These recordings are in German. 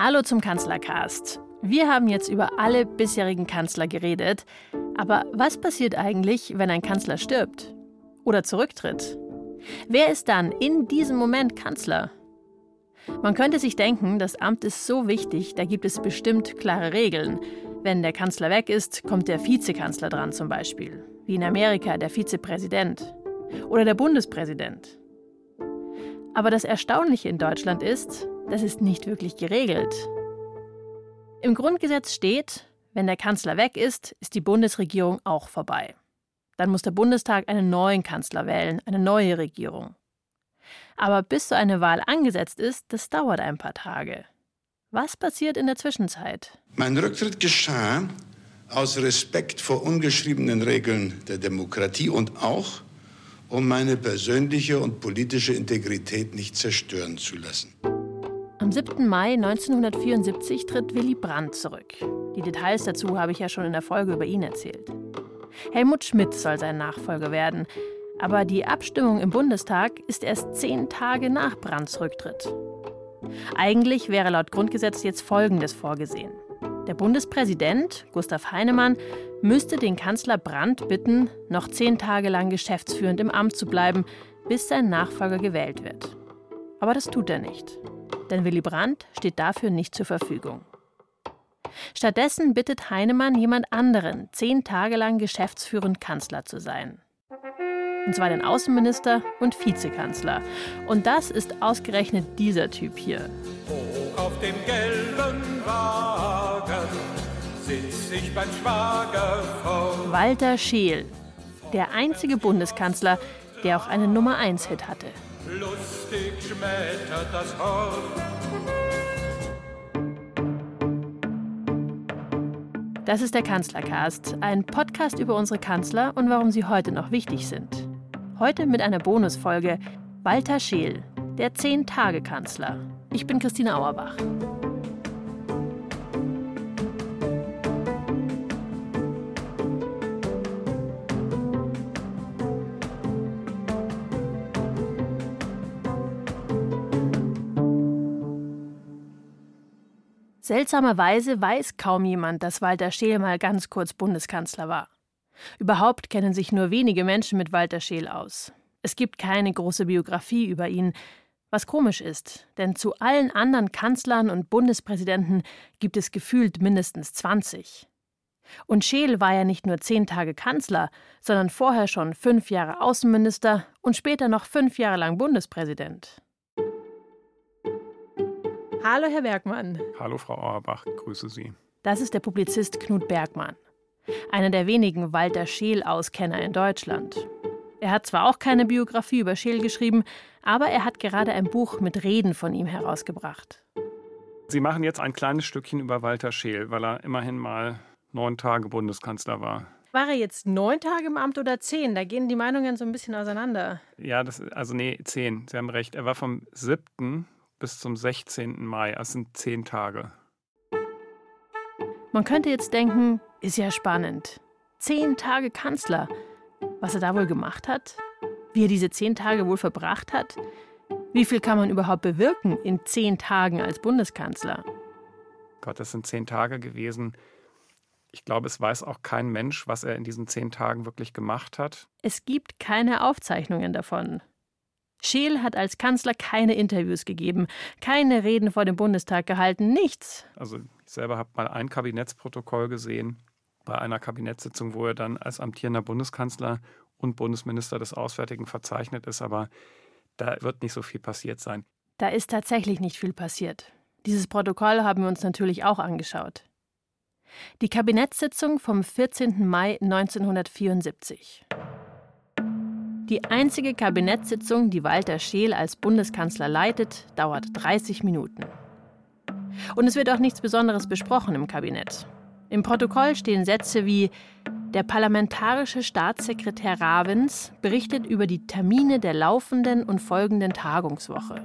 Hallo zum Kanzlercast. Wir haben jetzt über alle bisherigen Kanzler geredet. Aber was passiert eigentlich, wenn ein Kanzler stirbt? Oder zurücktritt? Wer ist dann in diesem Moment Kanzler? Man könnte sich denken, das Amt ist so wichtig, da gibt es bestimmt klare Regeln. Wenn der Kanzler weg ist, kommt der Vizekanzler dran zum Beispiel. Wie in Amerika der Vizepräsident. Oder der Bundespräsident. Aber das Erstaunliche in Deutschland ist, das ist nicht wirklich geregelt. Im Grundgesetz steht, wenn der Kanzler weg ist, ist die Bundesregierung auch vorbei. Dann muss der Bundestag einen neuen Kanzler wählen, eine neue Regierung. Aber bis so eine Wahl angesetzt ist, das dauert ein paar Tage. Was passiert in der Zwischenzeit? Mein Rücktritt geschah aus Respekt vor ungeschriebenen Regeln der Demokratie und auch, um meine persönliche und politische Integrität nicht zerstören zu lassen. Am 7. Mai 1974 tritt Willy Brandt zurück. Die Details dazu habe ich ja schon in der Folge über ihn erzählt. Helmut Schmidt soll sein Nachfolger werden. Aber die Abstimmung im Bundestag ist erst zehn Tage nach Brandts Rücktritt. Eigentlich wäre laut Grundgesetz jetzt Folgendes vorgesehen. Der Bundespräsident, Gustav Heinemann, müsste den Kanzler Brandt bitten, noch zehn Tage lang geschäftsführend im Amt zu bleiben, bis sein Nachfolger gewählt wird. Aber das tut er nicht. Denn Willy Brandt steht dafür nicht zur Verfügung. Stattdessen bittet Heinemann jemand anderen, zehn Tage lang geschäftsführend Kanzler zu sein. Und zwar den Außenminister und Vizekanzler. Und das ist ausgerechnet dieser Typ hier. Hoch auf dem gelben Wagen sitz ich beim Schwager vor. Walter Scheel, der einzige Bundeskanzler, der auch einen Nummer-1-Hit hatte. Lustig schmettert das Horn. Das ist der Kanzlercast, ein Podcast über unsere Kanzler und warum sie heute noch wichtig sind. Heute mit einer Bonusfolge Walter Scheel, der Zehn-Tage-Kanzler. Ich bin Christine Auerbach. Seltsamerweise weiß kaum jemand, dass Walter Scheel mal ganz kurz Bundeskanzler war. Überhaupt kennen sich nur wenige Menschen mit Walter Scheel aus. Es gibt keine große Biografie über ihn, was komisch ist, denn zu allen anderen Kanzlern und Bundespräsidenten gibt es gefühlt mindestens 20. Und Scheel war ja nicht nur zehn Tage Kanzler, sondern vorher schon fünf Jahre Außenminister und später noch fünf Jahre lang Bundespräsident. Hallo, Herr Bergmann. Hallo, Frau Auerbach, grüße Sie. Das ist der Publizist Knut Bergmann, einer der wenigen Walter Scheel-Auskenner in Deutschland. Er hat zwar auch keine Biografie über Scheel geschrieben, aber er hat gerade ein Buch mit Reden von ihm herausgebracht. Sie machen jetzt ein kleines Stückchen über Walter Scheel, weil er immerhin mal neun Tage Bundeskanzler war. War er jetzt neun Tage im Amt oder zehn? Da gehen die Meinungen so ein bisschen auseinander. Ja, das, also nee, zehn. Sie haben recht. Er war vom 7 bis zum 16. Mai. Das sind zehn Tage. Man könnte jetzt denken, ist ja spannend. Zehn Tage Kanzler. Was er da wohl gemacht hat? Wie er diese zehn Tage wohl verbracht hat? Wie viel kann man überhaupt bewirken in zehn Tagen als Bundeskanzler? Gott, das sind zehn Tage gewesen. Ich glaube, es weiß auch kein Mensch, was er in diesen zehn Tagen wirklich gemacht hat. Es gibt keine Aufzeichnungen davon. Scheel hat als Kanzler keine Interviews gegeben, keine Reden vor dem Bundestag gehalten, nichts. Also ich selber habe mal ein Kabinettsprotokoll gesehen bei einer Kabinettssitzung, wo er dann als amtierender Bundeskanzler und Bundesminister des Auswärtigen verzeichnet ist, aber da wird nicht so viel passiert sein. Da ist tatsächlich nicht viel passiert. Dieses Protokoll haben wir uns natürlich auch angeschaut. Die Kabinettssitzung vom 14. Mai 1974. Die einzige Kabinettssitzung, die Walter Scheel als Bundeskanzler leitet, dauert 30 Minuten. Und es wird auch nichts Besonderes besprochen im Kabinett. Im Protokoll stehen Sätze wie Der parlamentarische Staatssekretär Ravens berichtet über die Termine der laufenden und folgenden Tagungswoche.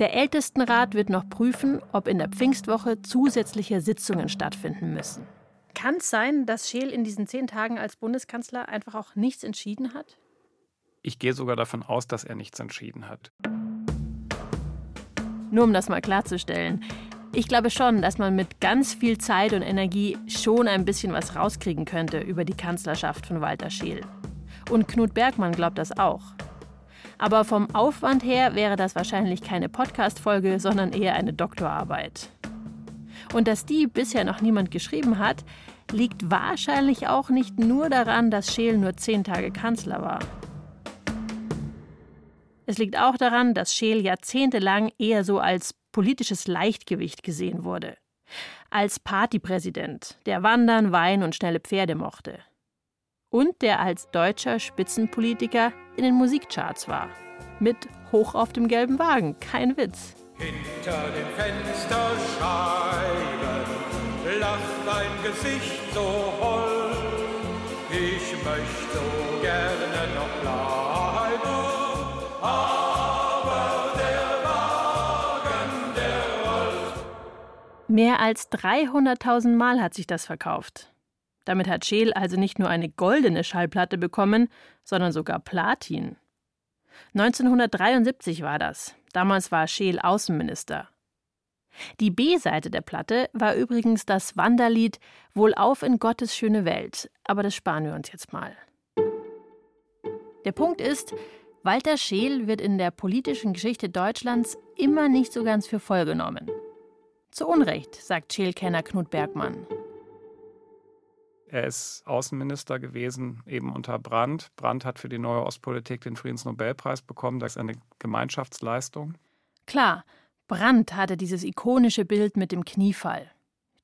Der Ältestenrat wird noch prüfen, ob in der Pfingstwoche zusätzliche Sitzungen stattfinden müssen. Kann es sein, dass Scheel in diesen zehn Tagen als Bundeskanzler einfach auch nichts entschieden hat? Ich gehe sogar davon aus, dass er nichts entschieden hat. Nur um das mal klarzustellen. Ich glaube schon, dass man mit ganz viel Zeit und Energie schon ein bisschen was rauskriegen könnte über die Kanzlerschaft von Walter Scheel. Und Knut Bergmann glaubt das auch. Aber vom Aufwand her wäre das wahrscheinlich keine Podcast-Folge, sondern eher eine Doktorarbeit. Und dass die bisher noch niemand geschrieben hat, liegt wahrscheinlich auch nicht nur daran, dass Scheel nur zehn Tage Kanzler war. Es liegt auch daran, dass Scheel jahrzehntelang eher so als politisches Leichtgewicht gesehen wurde. Als Partypräsident, der Wandern, Wein und schnelle Pferde mochte. Und der als deutscher Spitzenpolitiker in den Musikcharts war. Mit Hoch auf dem gelben Wagen, kein Witz. Hinter den Fensterscheiben lacht dein Gesicht so holl. Ich möchte so gerne noch bleiben, Mehr als 300.000 Mal hat sich das verkauft. Damit hat Scheel also nicht nur eine goldene Schallplatte bekommen, sondern sogar Platin. 1973 war das. Damals war Scheel Außenminister. Die B-Seite der Platte war übrigens das Wanderlied Wohlauf in Gottes schöne Welt, aber das sparen wir uns jetzt mal. Der Punkt ist, Walter Scheel wird in der politischen Geschichte Deutschlands immer nicht so ganz für voll genommen. Zu Unrecht, sagt Scheel-Kenner Knut Bergmann. Er ist Außenminister gewesen, eben unter Brandt. Brandt hat für die neue Ostpolitik den Friedensnobelpreis bekommen. Das ist eine Gemeinschaftsleistung. Klar, Brandt hatte dieses ikonische Bild mit dem Kniefall.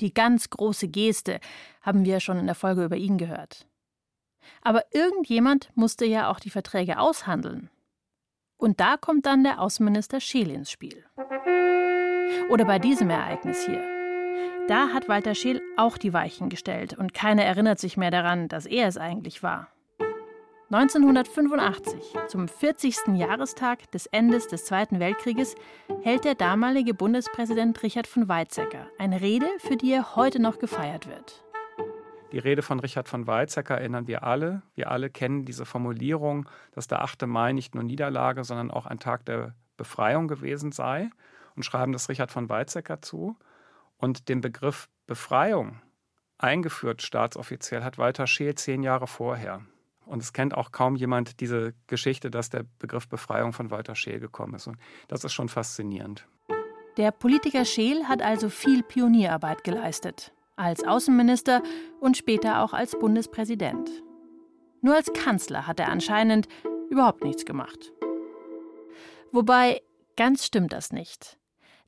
Die ganz große Geste haben wir schon in der Folge über ihn gehört. Aber irgendjemand musste ja auch die Verträge aushandeln. Und da kommt dann der Außenminister Scheel ins Spiel. Oder bei diesem Ereignis hier. Da hat Walter Scheel auch die Weichen gestellt und keiner erinnert sich mehr daran, dass er es eigentlich war. 1985, zum 40. Jahrestag des Endes des Zweiten Weltkrieges, hält der damalige Bundespräsident Richard von Weizsäcker eine Rede, für die er heute noch gefeiert wird. Die Rede von Richard von Weizsäcker erinnern wir alle. Wir alle kennen diese Formulierung, dass der 8. Mai nicht nur Niederlage, sondern auch ein Tag der Befreiung gewesen sei und schreiben das Richard von Weizsäcker zu. Und den Begriff Befreiung eingeführt staatsoffiziell hat Walter Scheel zehn Jahre vorher. Und es kennt auch kaum jemand diese Geschichte, dass der Begriff Befreiung von Walter Scheel gekommen ist. Und das ist schon faszinierend. Der Politiker Scheel hat also viel Pionierarbeit geleistet. Als Außenminister und später auch als Bundespräsident. Nur als Kanzler hat er anscheinend überhaupt nichts gemacht. Wobei, ganz stimmt das nicht.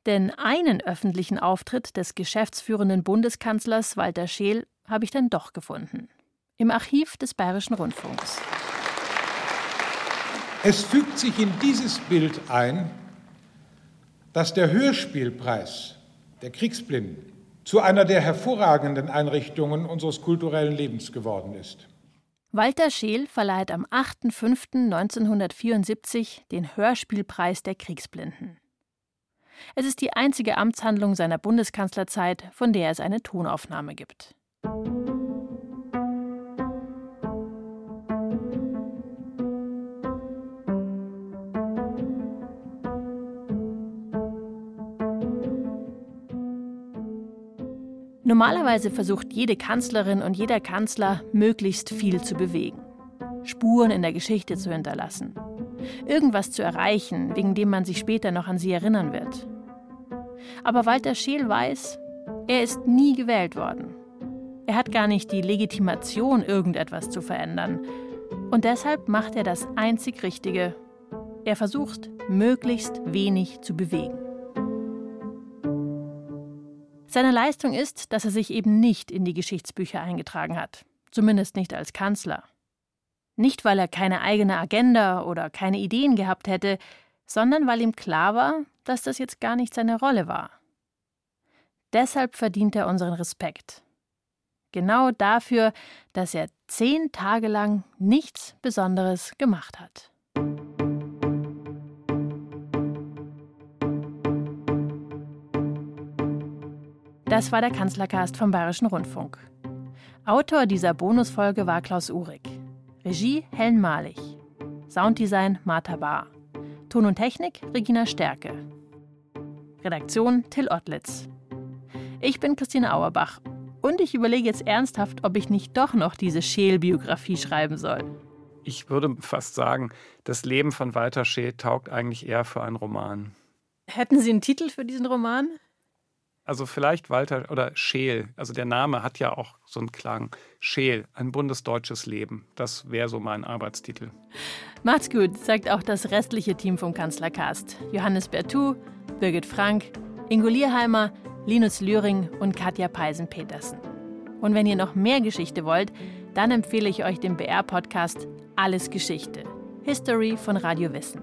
Denn einen öffentlichen Auftritt des geschäftsführenden Bundeskanzlers Walter Scheel habe ich dann doch gefunden. Im Archiv des Bayerischen Rundfunks. Es fügt sich in dieses Bild ein, dass der Hörspielpreis der Kriegsblinden zu einer der hervorragenden Einrichtungen unseres kulturellen Lebens geworden ist. Walter Scheel verleiht am 8.5.1974 den Hörspielpreis der Kriegsblinden. Es ist die einzige Amtshandlung seiner Bundeskanzlerzeit, von der es eine Tonaufnahme gibt. Normalerweise versucht jede Kanzlerin und jeder Kanzler, möglichst viel zu bewegen. Spuren in der Geschichte zu hinterlassen. Irgendwas zu erreichen, wegen dem man sich später noch an sie erinnern wird. Aber Walter Scheel weiß, er ist nie gewählt worden. Er hat gar nicht die Legitimation, irgendetwas zu verändern. Und deshalb macht er das einzig Richtige. Er versucht, möglichst wenig zu bewegen. Seine Leistung ist, dass er sich eben nicht in die Geschichtsbücher eingetragen hat. Zumindest nicht als Kanzler. Nicht, weil er keine eigene Agenda oder keine Ideen gehabt hätte, sondern weil ihm klar war, dass das jetzt gar nicht seine Rolle war. Deshalb verdient er unseren Respekt. Genau dafür, dass er zehn Tage lang nichts Besonderes gemacht hat. Das war der Kanzlercast vom Bayerischen Rundfunk. Autor dieser Bonusfolge war Klaus Uhrig. Regie Helen Malich. Sounddesign Martha Bahr. Ton und Technik Regina Stärke. Redaktion Till Ottlitz. Ich bin Christine Auerbach und ich überlege jetzt ernsthaft, ob ich nicht doch noch diese Scheel-Biografie schreiben soll. Ich würde fast sagen, das Leben von Walter Scheel taugt eigentlich eher für einen Roman. Hätten Sie einen Titel für diesen Roman? Also vielleicht Walter oder Scheel. Also der Name hat ja auch so einen Klang. Scheel, ein bundesdeutsches Leben. Das wäre so mein Arbeitstitel. Macht's gut, sagt auch das restliche Team vom Kanzlercast. Johannes Bertou, Birgit Frank, Ingo Lierheimer, Linus Lühring und Katja Peisen-Petersen. Und wenn ihr noch mehr Geschichte wollt, dann empfehle ich euch den BR-Podcast Alles Geschichte. History von Radio Wissen.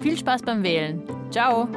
Viel Spaß beim Wählen. Ciao!